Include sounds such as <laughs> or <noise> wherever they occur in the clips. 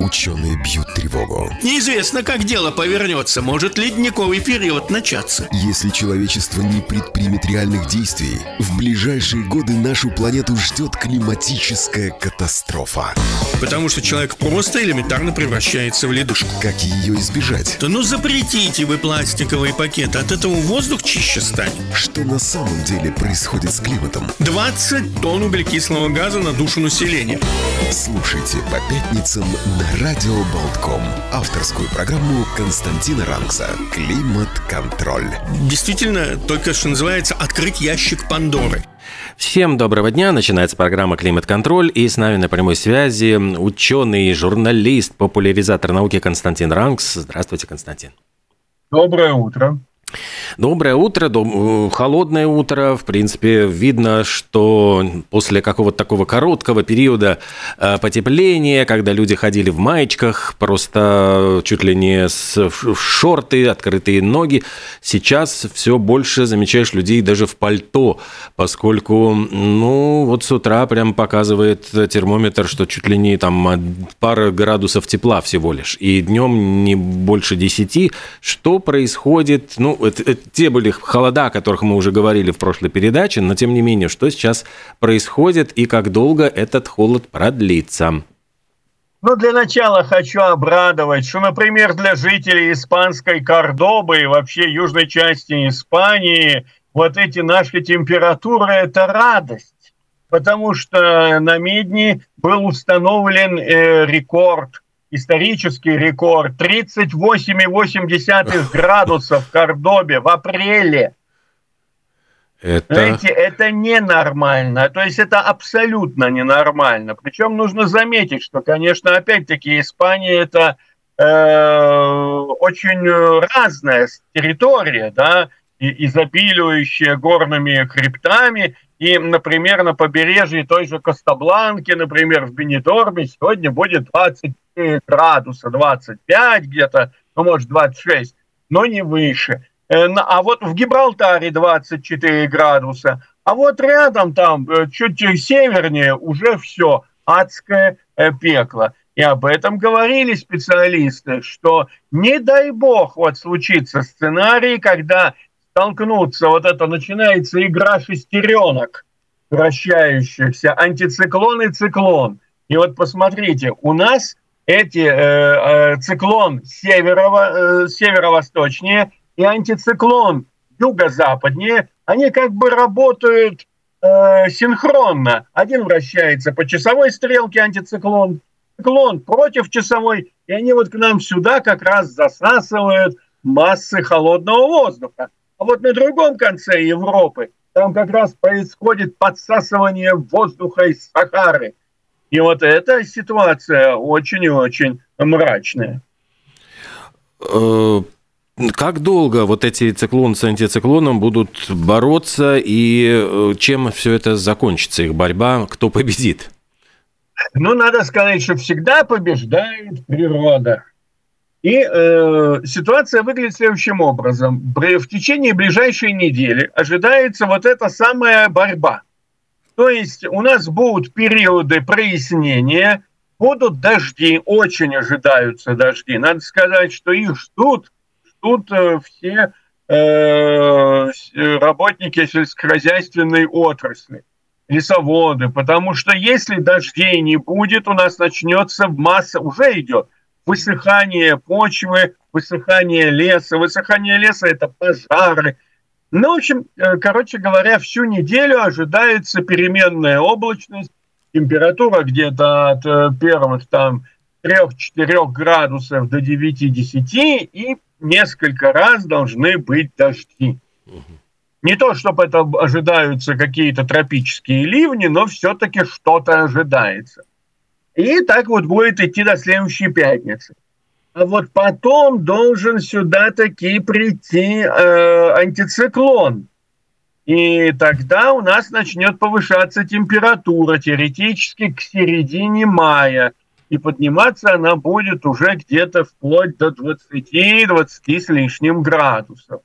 Ученые бьют тревогу. Неизвестно, как дело повернется. Может ледниковый период начаться. Если человечество не предпримет реальных действий, в ближайшие годы нашу планету ждет климатическая катастрофа. Потому что человек просто элементарно превращается в ледушку. Как ее избежать? Да ну запретите вы пластиковые пакеты, от этого воздух чище станет. Что на самом деле происходит с климатом? 20 тонн углекислого газа на душу населения. Слушайте по пятницам на Радио Болтком. Авторскую программу Константина Ранкса «Климат-контроль». Действительно, только что называется «Открыть ящик Пандоры». Всем доброго дня. Начинается программа «Климат-контроль». И с нами на прямой связи ученый, журналист, популяризатор науки Константин Ранкс. Здравствуйте, Константин. Доброе утро. Доброе утро, дом, э, холодное утро. В принципе, видно, что после какого-то такого короткого периода э, потепления, когда люди ходили в маечках, просто чуть ли не с шорты, открытые ноги, сейчас все больше замечаешь людей даже в пальто, поскольку, ну, вот с утра прям показывает термометр, что чуть ли не там пара градусов тепла всего лишь, и днем не больше 10. Что происходит? Ну, это, это, те были холода, о которых мы уже говорили в прошлой передаче, но тем не менее, что сейчас происходит и как долго этот холод продлится? Ну, для начала хочу обрадовать, что, например, для жителей испанской Кордобы и вообще южной части Испании вот эти наши температуры – это радость. Потому что на Медне был установлен э, рекорд – исторический рекорд 38,8 градусов в Кордобе в апреле. Это... Знаете, это ненормально. То есть это абсолютно ненормально. Причем нужно заметить, что, конечно, опять-таки Испания это э, очень разная территория, да, и изобилующая горными хребтами. И, например, на побережье той же Костабланки, например, в Бенедорме сегодня будет 20 градуса, 25 где-то, ну, может, 26, но не выше. Э, а вот в Гибралтаре 24 градуса, а вот рядом там, э, чуть севернее, уже все, адское э, пекло. И об этом говорили специалисты, что не дай бог вот случится сценарий, когда столкнутся, вот это начинается игра шестеренок, вращающихся, антициклон и циклон. И вот посмотрите, у нас эти э, э, циклон северо, э, северо-восточнее и антициклон юго-западнее, они как бы работают э, синхронно. Один вращается по часовой стрелке антициклон, циклон против часовой, и они вот к нам сюда как раз засасывают массы холодного воздуха. А вот на другом конце Европы там как раз происходит подсасывание воздуха из Сахары – и вот эта ситуация очень и очень мрачная. Э, как долго вот эти циклоны с антициклоном будут бороться и э, чем все это закончится, их борьба, кто победит? Ну, надо сказать, что всегда побеждает природа. И э, ситуация выглядит следующим образом. В течение ближайшей недели ожидается вот эта самая борьба. То есть у нас будут периоды прояснения, будут дожди, очень ожидаются дожди. Надо сказать, что их ждут, ждут э, все э, работники сельскохозяйственной отрасли, лесоводы, потому что если дождей не будет, у нас начнется масса, уже идет высыхание почвы, высыхание леса. Высыхание леса – это пожары, ну, в общем, э, короче говоря, всю неделю ожидается переменная облачность, температура где-то от э, первых там 3-4 градусов до 9-10, и несколько раз должны быть дожди. Не то, чтобы это ожидаются какие-то тропические ливни, но все-таки что-то ожидается. И так вот будет идти до следующей пятницы а вот потом должен сюда таки прийти э, антициклон. И тогда у нас начнет повышаться температура теоретически к середине мая. И подниматься она будет уже где-то вплоть до 20-20 с лишним градусов.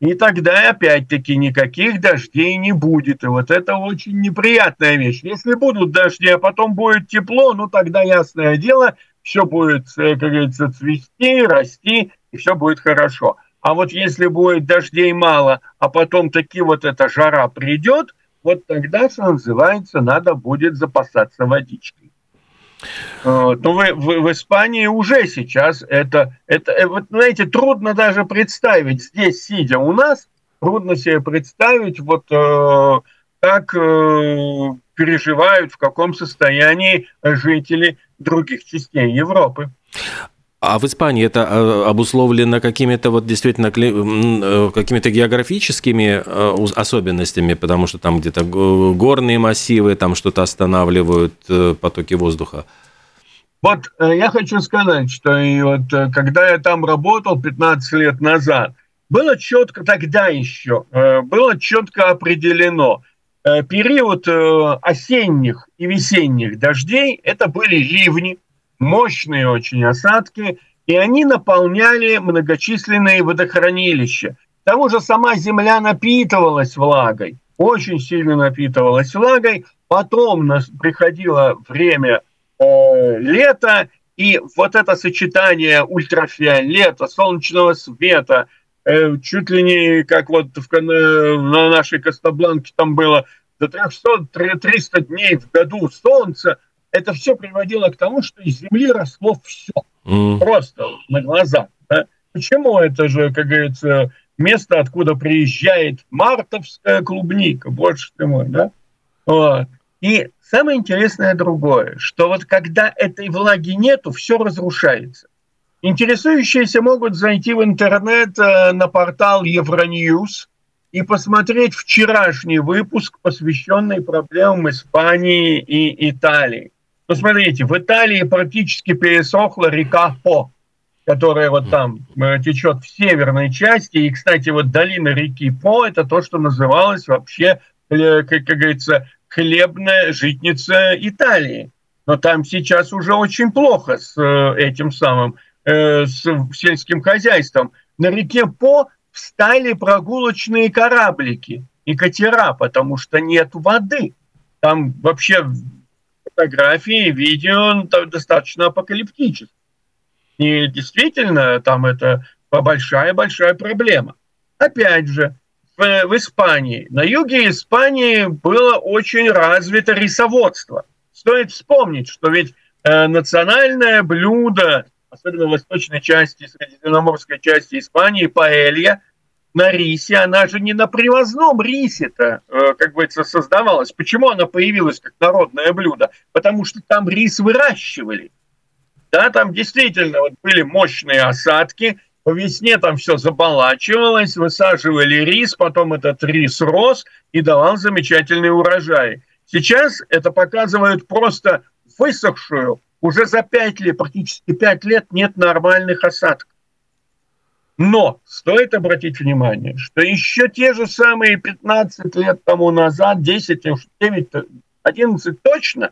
И тогда опять-таки никаких дождей не будет. И вот это очень неприятная вещь. Если будут дожди, а потом будет тепло, ну тогда ясное дело, все будет, э, как говорится, цвести, расти, и все будет хорошо. А вот если будет дождей мало, а потом таки вот эта жара придет, вот тогда, что называется, надо будет запасаться водичкой. Ну, в, в, в Испании уже сейчас это, это, э, вот, знаете, трудно даже представить, здесь, сидя у нас, трудно себе представить, вот э, как э, переживают, в каком состоянии жители других частей Европы. А в Испании это э, обусловлено какими-то вот действительно э, какими-то географическими э, особенностями, потому что там где-то горные массивы, там что-то останавливают потоки воздуха. Вот я хочу сказать, что и вот когда я там работал 15 лет назад, было четко тогда еще, было четко определено, период осенних и весенних дождей это были ливни, мощные очень осадки, и они наполняли многочисленные водохранилища. К тому же сама земля напитывалась влагой, очень сильно напитывалась влагой. Потом нас приходило время э, лета, и вот это сочетание ультрафиолета, солнечного света, э, чуть ли не как вот в, на нашей Кастобланке там было до 300-300 дней в году солнца – это все приводило к тому, что из земли росло все. Mm. Просто на глазах. Да? Почему это же, как говорится, место, откуда приезжает мартовская клубника, больше ты мой, да? Вот. И самое интересное другое, что вот когда этой влаги нету, все разрушается. Интересующиеся могут зайти в интернет э, на портал Евроньюз и посмотреть вчерашний выпуск, посвященный проблемам Испании и Италии. Посмотрите, в Италии практически пересохла река По, которая вот там э, течет в северной части. И, кстати, вот долина реки По – это то, что называлось вообще, э, как, как говорится, хлебная житница Италии. Но там сейчас уже очень плохо с этим самым, с сельским хозяйством. На реке По встали прогулочные кораблики и катера, потому что нет воды. Там вообще фотографии, видео достаточно апокалиптические. И действительно, там это большая-большая проблема. Опять же, в, в Испании, на юге Испании было очень развито рисоводство. Стоит вспомнить, что ведь э, национальное блюдо, особенно в восточной части, средиземноморской части Испании, паэлья – на рисе, она же не на привозном рисе-то, э, как говорится, создавалась. Почему она появилась как народное блюдо? Потому что там рис выращивали. Да, там действительно вот были мощные осадки, по весне там все заболачивалось, высаживали рис, потом этот рис рос и давал замечательный урожай. Сейчас это показывают просто высохшую, уже за пять лет, практически пять лет нет нормальных осадков. Но стоит обратить внимание, что еще те же самые 15 лет тому назад, 10, 9, 11 точно,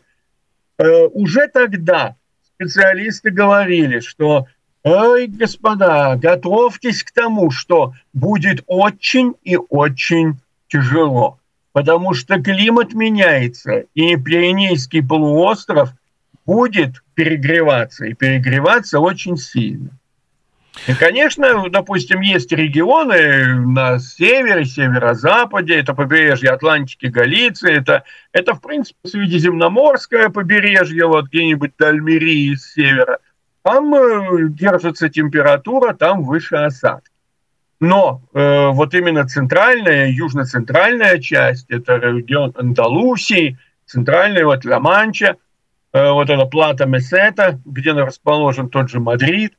э, уже тогда специалисты говорили, что Ой, господа, готовьтесь к тому, что будет очень и очень тяжело, потому что климат меняется, и Пиренейский полуостров будет перегреваться, и перегреваться очень сильно. И, конечно, допустим, есть регионы на севере, северо-западе, это побережье Атлантики, Галиции, это, это в принципе, Средиземноморское побережье, вот где-нибудь до с севера. Там э, держится температура, там выше осадки. Но э, вот именно центральная, южно-центральная часть, это регион Андалусии, центральная вот Ла-Манча, вот это плато Месета, где расположен тот же Мадрид,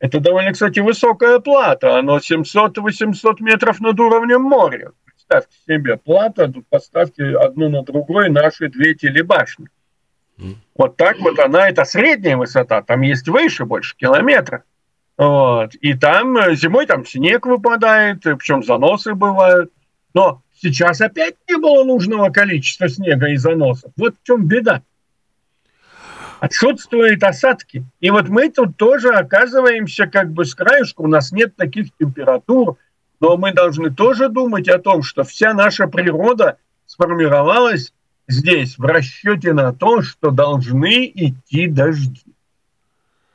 это довольно, кстати, высокое плато. Оно 700-800 метров над уровнем моря. Представьте себе, плато, поставьте одну на другой наши две телебашни. Вот так вот она, это средняя высота, там есть выше, больше километра. Вот. И там э, зимой там снег выпадает, причем заносы бывают. Но сейчас опять не было нужного количества снега и заносов. Вот в чем беда отсутствуют осадки. И вот мы тут тоже оказываемся как бы с краешку, у нас нет таких температур, но мы должны тоже думать о том, что вся наша природа сформировалась здесь в расчете на то, что должны идти дожди.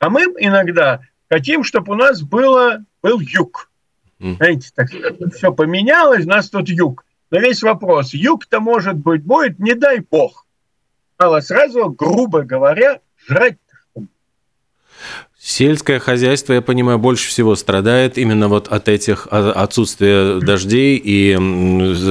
А мы иногда хотим, чтобы у нас было, был юг. Знаете, так все поменялось, у нас тут юг. Но весь вопрос, юг-то может быть будет, не дай бог. А сразу, грубо говоря, жрать Сельское хозяйство, я понимаю, больше всего страдает именно вот от этих отсутствия дождей и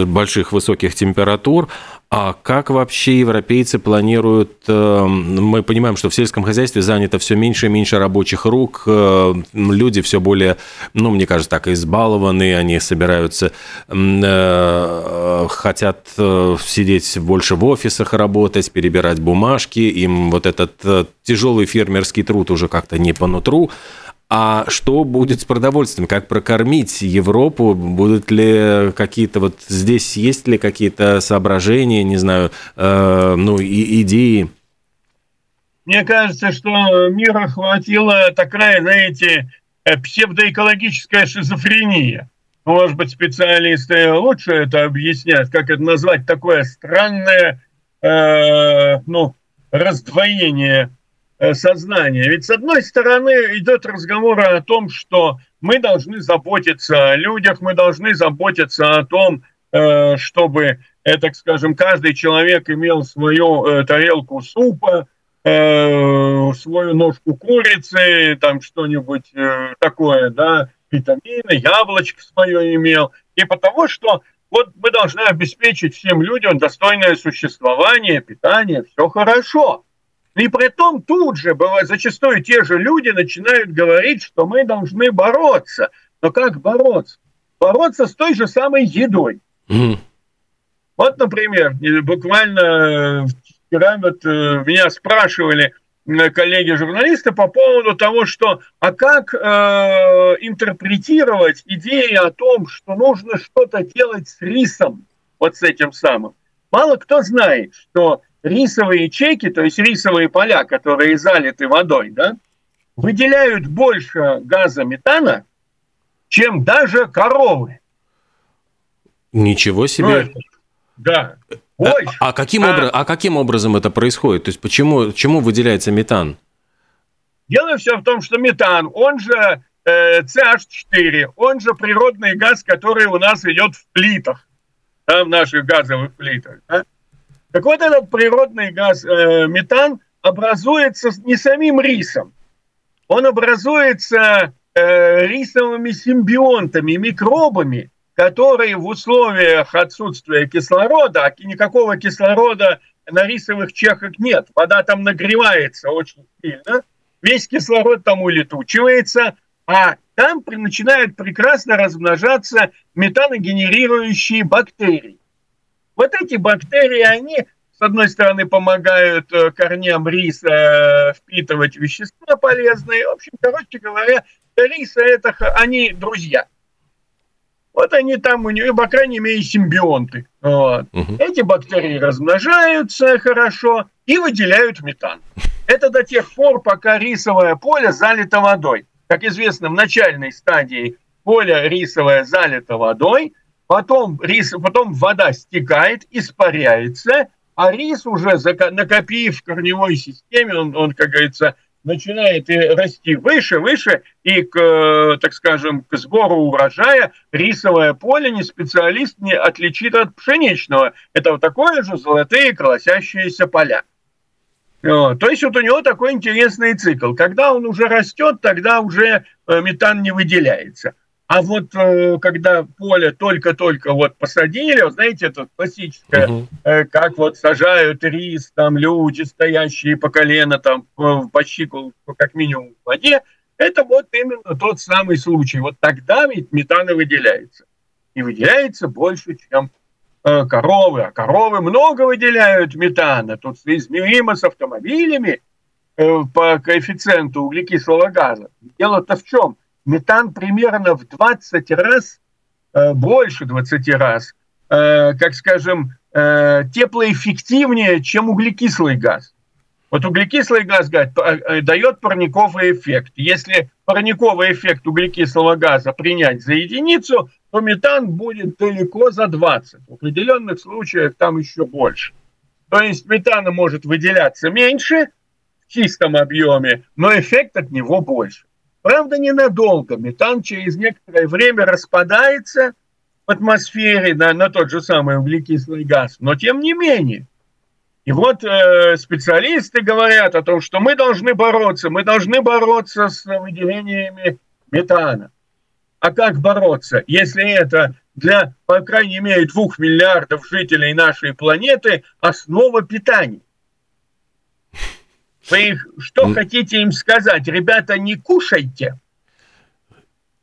больших высоких температур. А как вообще европейцы планируют... Э, мы понимаем, что в сельском хозяйстве занято все меньше и меньше рабочих рук, э, люди все более, ну, мне кажется, так избалованы, они собираются, э, хотят сидеть больше в офисах работать, перебирать бумажки, им вот этот тяжелый фермерский труд уже как-то не по нутру. А что будет с продовольствием? Как прокормить Европу? Будут ли какие-то вот здесь есть ли какие-то соображения, не знаю, э, ну и идеи? Мне кажется, что мира хватило такая, знаете, э, псевдоэкологическая шизофрения. Может быть, специалисты лучше это объяснят, как это назвать, такое странное, э, ну, раздвоение сознания. Ведь с одной стороны идет разговор о том, что мы должны заботиться о людях, мы должны заботиться о том, э, чтобы, э, так скажем, каждый человек имел свою тарелку супа, свою ножку курицы, там что-нибудь такое, да, витамины, яблочко свое имел. И потому что вот мы должны обеспечить всем людям достойное существование, питание, все хорошо. И при том тут же бывает, зачастую те же люди начинают говорить, что мы должны бороться. Но как бороться? Бороться с той же самой едой. Mm. Вот, например, буквально вчера вот э, меня спрашивали коллеги-журналисты по поводу того, что а как э, интерпретировать идеи о том, что нужно что-то делать с рисом, вот с этим самым. Мало кто знает, что рисовые чеки, то есть рисовые поля, которые залиты водой, да, выделяют больше газа метана, чем даже коровы. Ничего себе. Ну, это, да. Больше. А, а, каким а, образ, а каким образом это происходит? То есть почему, чему выделяется метан? Дело все в том, что метан, он же э, CH4, он же природный газ, который у нас идет в плитах, да, в наших газовых плитах. Да? Так вот этот природный газ э, метан образуется не самим рисом, он образуется э, рисовыми симбионтами, микробами, которые в условиях отсутствия кислорода, а никакого кислорода на рисовых чехах нет, вода там нагревается очень сильно, весь кислород там улетучивается, а там начинают прекрасно размножаться метаногенерирующие бактерии. Вот эти бактерии, они, с одной стороны, помогают э, корням риса э, впитывать вещества полезные. В общем, короче говоря, риса это они друзья. Вот они там у него, по крайней мере, симбионты. Вот. Угу. Эти бактерии размножаются хорошо и выделяют метан. Это до тех пор, пока рисовое поле залито водой. Как известно, в начальной стадии поле рисовое залито водой – потом, рис, потом вода стекает, испаряется, а рис уже накопив в корневой системе, он, он как говорится, начинает расти выше, выше, и к, так скажем, к сбору урожая рисовое поле не специалист не отличит от пшеничного. Это вот такое же золотые колосящиеся поля. То есть вот у него такой интересный цикл. Когда он уже растет, тогда уже э, метан не выделяется. А вот э, когда поле только-только вот посадили, вот знаете, это классическое, угу. как вот сажают рис, там люди, стоящие по колено, там по щиколотку, как минимум в воде, это вот именно тот самый случай. Вот тогда ведь метана выделяется. И выделяется больше, чем э, коровы. А коровы много выделяют метана. Тут измеримо с автомобилями по коэффициенту углекислого газа. Дело-то в чем? Метан примерно в 20 раз, э, больше 20 раз, э, как скажем, э, теплоэффективнее, чем углекислый газ. Вот углекислый газ дает парниковый эффект. Если парниковый эффект углекислого газа принять за единицу, то метан будет далеко за 20. В определенных случаях там еще больше. То есть метана может выделяться меньше, в чистом объеме, но эффект от него больше. Правда, ненадолго. Метан через некоторое время распадается в атмосфере на, на тот же самый углекислый газ, но тем не менее. И вот э, специалисты говорят о том, что мы должны бороться, мы должны бороться с выделениями метана. А как бороться, если это для, по крайней мере, двух миллиардов жителей нашей планеты основа питания? Вы что хотите им сказать? Ребята, не кушайте.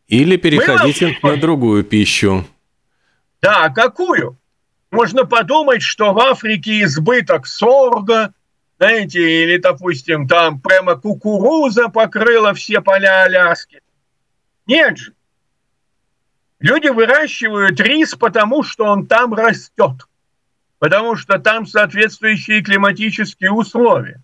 Или переходите на другую пищу. Да, а какую? Можно подумать, что в Африке избыток сорга, знаете, или, допустим, там прямо кукуруза покрыла все поля Аляски. Нет же. Люди выращивают рис, потому что он там растет, потому что там соответствующие климатические условия.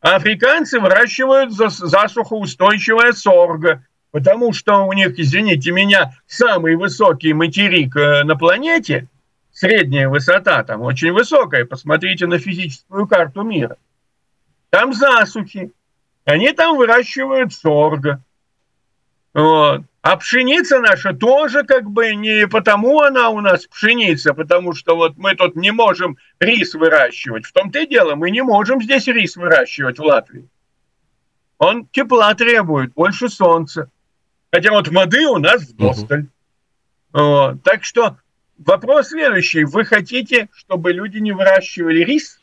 Африканцы выращивают засухоустойчивое сорго, потому что у них, извините меня, самый высокий материк э, на планете, средняя высота там очень высокая, посмотрите на физическую карту мира. Там засухи, они там выращивают сорго. Вот. А пшеница наша тоже как бы не потому она у нас пшеница, потому что вот мы тут не можем рис выращивать. В том-то и дело, мы не можем здесь рис выращивать в Латвии. Он тепла требует, больше солнца. Хотя вот воды у нас в досталь. Угу. Вот. Так что вопрос следующий. Вы хотите, чтобы люди не выращивали рис?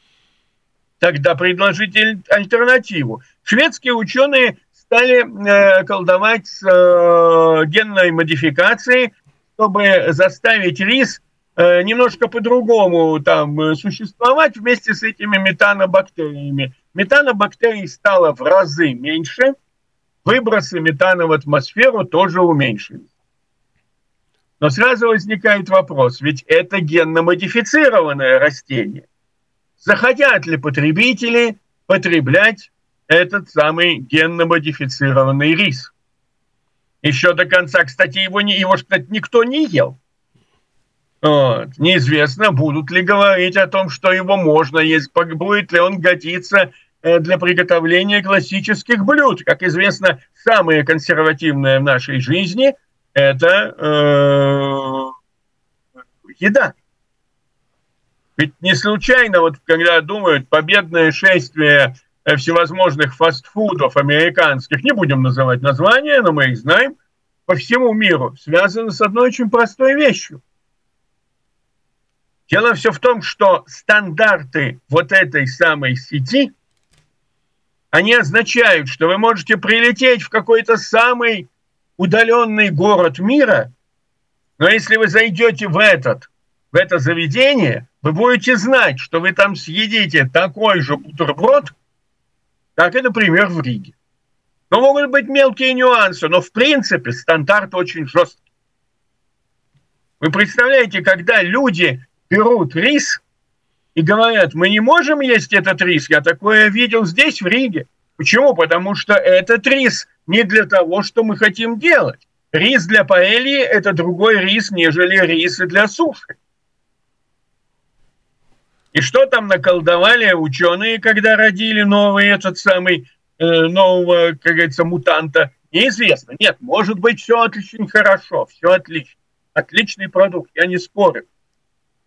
Тогда предложите альтернативу. Шведские ученые стали э, колдовать с э, генной модификацией, чтобы заставить рис э, немножко по-другому там существовать вместе с этими метанобактериями. Метанобактерий стало в разы меньше, выбросы метана в атмосферу тоже уменьшились. Но сразу возникает вопрос, ведь это генно-модифицированное растение. Захотят ли потребители потреблять этот самый генно-модифицированный рис. Еще до конца, кстати, его, не, его кстати, никто не ел. Вот. Неизвестно, будут ли говорить о том, что его можно есть, будет ли он годиться э, для приготовления классических блюд. Как известно, самое консервативное в нашей жизни – это э, еда. Ведь не случайно, вот когда думают победное шествие всевозможных фастфудов американских, не будем называть названия, но мы их знаем, по всему миру связаны с одной очень простой вещью. Дело все в том, что стандарты вот этой самой сети, они означают, что вы можете прилететь в какой-то самый удаленный город мира, но если вы зайдете в этот, в это заведение, вы будете знать, что вы там съедите такой же бутерброд – как и, например, в Риге. Но могут быть мелкие нюансы, но в принципе стандарт очень жесткий. Вы представляете, когда люди берут рис и говорят, мы не можем есть этот рис, я такое видел здесь, в Риге. Почему? Потому что этот рис не для того, что мы хотим делать. Рис для паэльи – это другой рис, нежели рисы для суши. И что там наколдовали ученые, когда родили новый этот самый, э, нового, как говорится, мутанта, неизвестно. Нет, может быть, все очень хорошо, все отлично. Отличный продукт, я не спорю.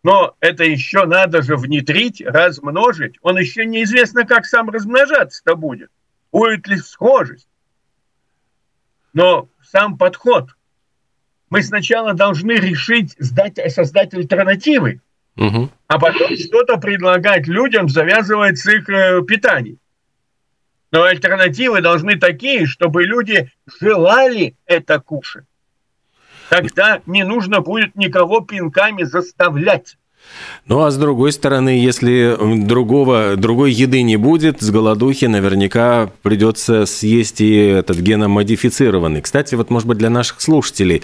Но это еще надо же внедрить, размножить. Он еще неизвестно, как сам размножаться-то будет. Будет ли схожесть. Но сам подход. Мы сначала должны решить сдать, создать альтернативы А потом что-то предлагать людям, завязывать с их э, питанием. Но альтернативы должны такие, чтобы люди желали это кушать. Тогда не нужно будет никого пинками заставлять. Ну а с другой стороны, если другого, другой еды не будет, с голодухи наверняка придется съесть и этот геномодифицированный. Кстати, вот может быть для наших слушателей,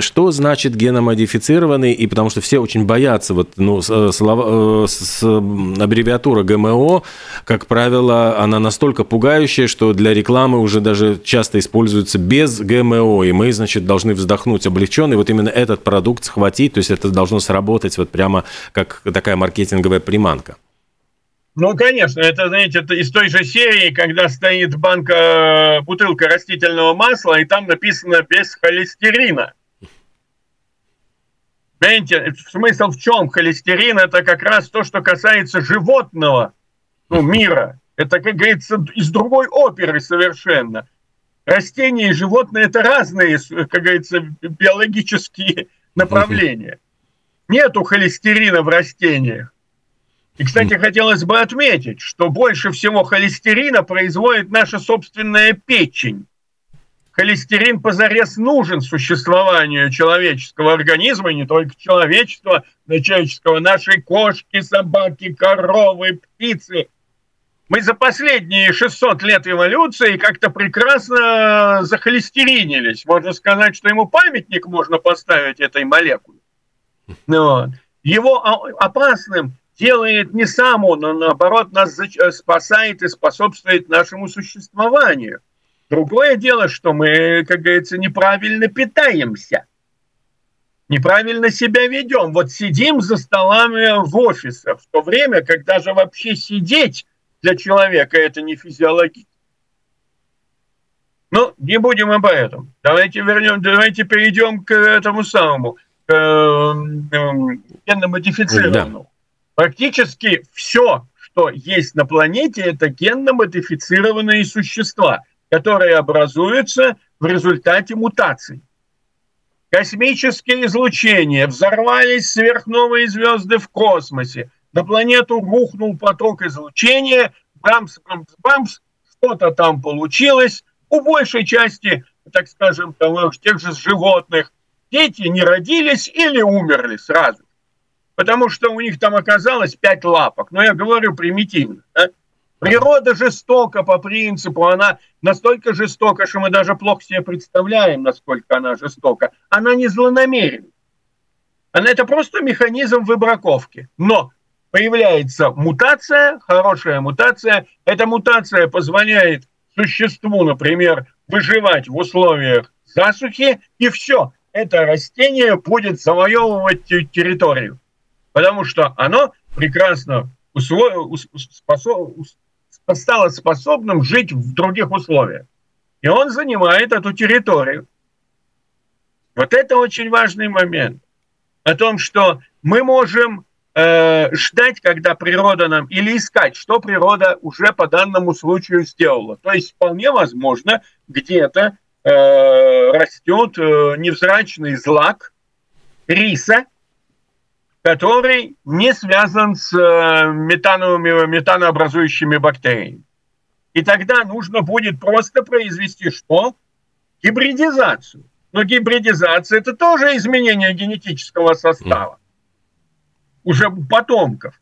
что значит геномодифицированный? И потому что все очень боятся, вот, ну, э, слова, э, с, аббревиатура ГМО, как правило, она настолько пугающая, что для рекламы уже даже часто используется без ГМО, и мы, значит, должны вздохнуть облегченно, и вот именно этот продукт схватить, то есть это должно сработать вот прямо как такая маркетинговая приманка. Ну, конечно, это, знаете, это из той же серии, когда стоит банка, бутылка растительного масла, и там написано без холестерина. Понимаете, смысл в чем? Холестерин – это как раз то, что касается животного ну, мира. Это, как говорится, из другой оперы совершенно. Растения и животные – это разные, как говорится, биологические направления. Нету холестерина в растениях. И, кстати, хотелось бы отметить, что больше всего холестерина производит наша собственная печень. Холестерин позарез нужен существованию человеческого организма, и не только человечества, но человеческого, нашей кошки, собаки, коровы, птицы. Мы за последние 600 лет эволюции как-то прекрасно захолестеринились. Можно сказать, что ему памятник можно поставить этой молекуле. Вот. Его опасным делает не сам он, он наоборот нас э, спасает и способствует нашему существованию. Другое дело, что мы, как говорится, неправильно питаемся, неправильно себя ведем. Вот сидим за столами в офисах, в то время, когда же вообще сидеть для человека это не физиологично. Ну, не будем об этом. Давайте вернем, давайте перейдем к этому самому, э, генно-модифицированному. Да. Практически все, что есть на планете, это генно-модифицированные существа, которые образуются в результате мутаций. Космические излучения, взорвались сверхновые звезды в космосе, на планету рухнул поток излучения, бамс, бамс, бамс, что-то там получилось. У большей части, так скажем, тех же животных, дети не родились или умерли сразу потому что у них там оказалось пять лапок. Но я говорю примитивно. Да? Природа жестока по принципу, она настолько жестока, что мы даже плохо себе представляем, насколько она жестока. Она не злонамерена. Она это просто механизм выбраковки. Но появляется мутация, хорошая мутация. Эта мутация позволяет существу, например, выживать в условиях засухи, и все. Это растение будет завоевывать территорию потому что оно прекрасно усво... способ... стало способным жить в других условиях. И он занимает эту территорию. Вот это очень важный момент. О том, что мы можем э, ждать, когда природа нам, или искать, что природа уже по данному случаю сделала. То есть вполне возможно, где-то э, растет э, невзрачный злак риса, который не связан с э, метановыми, метанообразующими бактериями. И тогда нужно будет просто произвести что? Гибридизацию. Но гибридизация – это тоже изменение генетического состава. Уже потомков.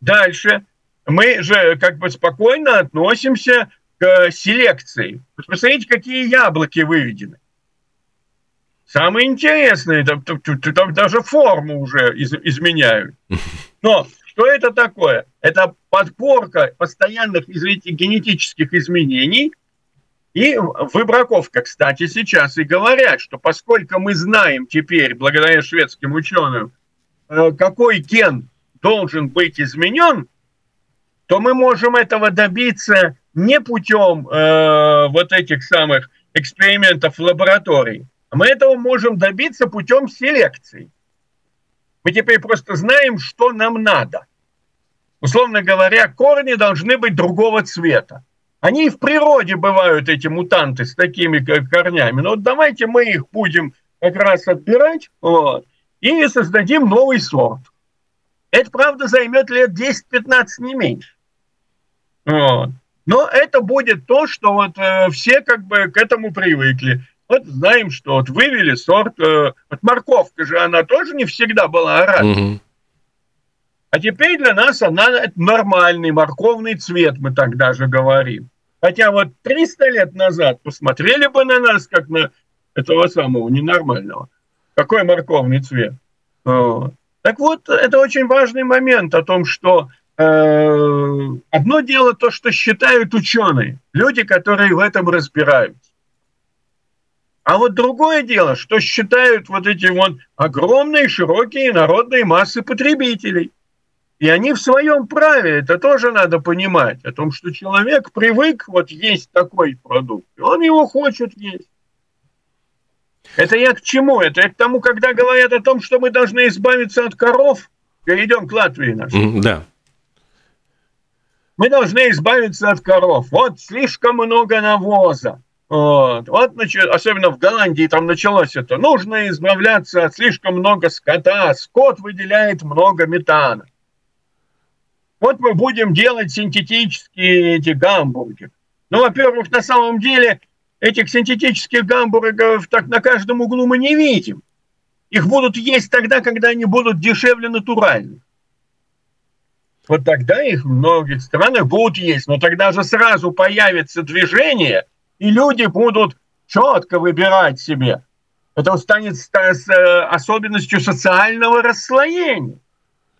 Дальше мы же как бы спокойно относимся к селекции. Посмотрите, какие яблоки выведены. Самое интересное, там, там даже форму уже из, изменяют. <laughs> Но что это такое? Это подборка постоянных, извините, генетических изменений и выбраковка. Кстати, сейчас и говорят, что поскольку мы знаем теперь, благодаря шведским ученым, э, какой ген должен быть изменен, то мы можем этого добиться не путем э, вот этих самых экспериментов в лаборатории, мы этого можем добиться путем селекции. Мы теперь просто знаем, что нам надо. Условно говоря, корни должны быть другого цвета. Они и в природе бывают, эти мутанты, с такими корнями. Но вот давайте мы их будем как раз отбирать вот, и создадим новый сорт. Это, правда, займет лет 10-15, не меньше. Вот. Но это будет то, что вот э, все как бы к этому привыкли. Вот знаем, что вот вывели сорт, э, вот морковка же, она тоже не всегда была оранжевой. Угу. А теперь для нас она нормальный морковный цвет, мы так даже говорим. Хотя вот 300 лет назад посмотрели бы на нас, как на этого самого ненормального. Какой морковный цвет. Так вот, это очень важный момент о том, что одно дело то, что считают ученые, люди, которые в этом разбираются. А вот другое дело, что считают вот эти вот огромные, широкие народные массы потребителей. И они в своем праве, это тоже надо понимать, о том, что человек привык вот есть такой продукт, и он его хочет есть. Это я к чему? Это к тому, когда говорят о том, что мы должны избавиться от коров, перейдем к Латвии нашей. Да. Мы должны избавиться от коров. Вот слишком много навоза. Вот, вот особенно в Голландии там началось это. Нужно избавляться от слишком много скота. Скот выделяет много метана. Вот мы будем делать синтетические эти гамбургеры. Ну, во-первых, на самом деле этих синтетических гамбургеров так на каждом углу мы не видим. Их будут есть тогда, когда они будут дешевле натуральных. Вот тогда их в многих странах будут есть. Но тогда же сразу появится движение, и люди будут четко выбирать себе. Это станет э, особенностью социального расслоения.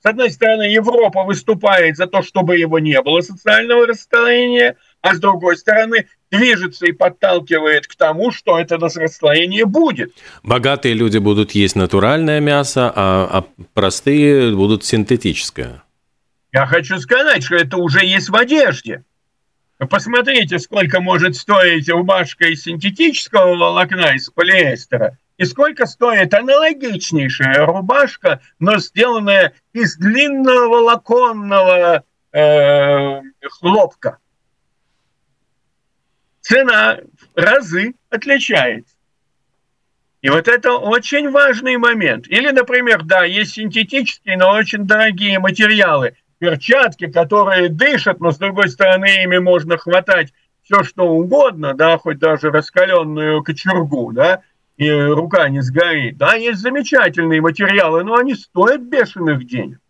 С одной стороны, Европа выступает за то, чтобы его не было социального расслоения, а с другой стороны, движется и подталкивает к тому, что это расслоение будет. Богатые люди будут есть натуральное мясо, а, а простые будут синтетическое. Я хочу сказать, что это уже есть в одежде. Посмотрите, сколько может стоить рубашка из синтетического волокна, из полиэстера, и сколько стоит аналогичнейшая рубашка, но сделанная из длинного волоконного э, хлопка. Цена в разы отличается. И вот это очень важный момент. Или, например, да, есть синтетические, но очень дорогие материалы. Перчатки, которые дышат, но с другой стороны ими можно хватать все, что угодно, да, хоть даже раскаленную кочергу, да, и рука не сгорит. Да, есть замечательные материалы, но они стоят бешеных денег.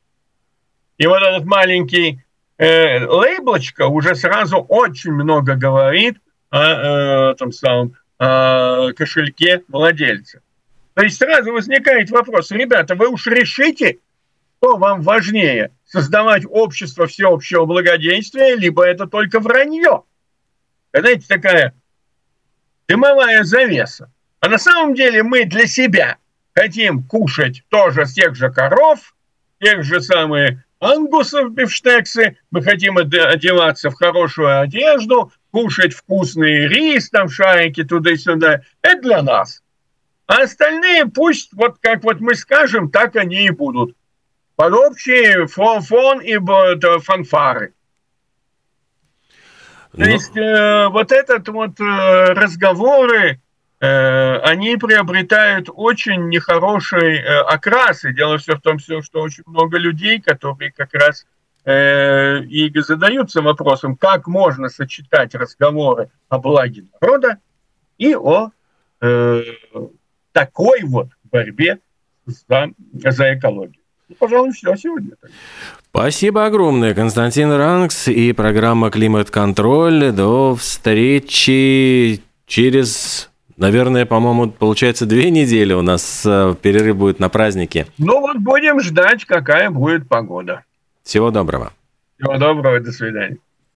И вот этот маленький э, лейблочка уже сразу очень много говорит о э, том самом э, кошельке владельца. То есть сразу возникает вопрос, ребята, вы уж решите, что вам важнее, создавать общество всеобщего благоденствия, либо это только вранье. Знаете, такая дымовая завеса. А на самом деле мы для себя хотим кушать тоже с тех же коров, тех же самые ангусов бифштексы, мы хотим одеваться в хорошую одежду, кушать вкусный рис, там шарики туда-сюда. Это для нас. А остальные пусть, вот как вот мы скажем, так они и будут. Под общий фон, фон и фанфары. То ну... есть э, вот этот вот э, разговоры, Э, они приобретают очень нехороший э, окрас. И дело все в том, что очень много людей, которые как раз э, и задаются вопросом, как можно сочетать разговоры о благе народа и о такой вот борьбе за, за экологию. Ну, пожалуй, все сегодня. Спасибо огромное, Константин Ранкс и программа «Климат-контроль». До встречи через Наверное, по-моему, получается две недели у нас э, перерыв будет на праздники. Ну вот будем ждать, какая будет погода. Всего доброго. Всего доброго, до свидания.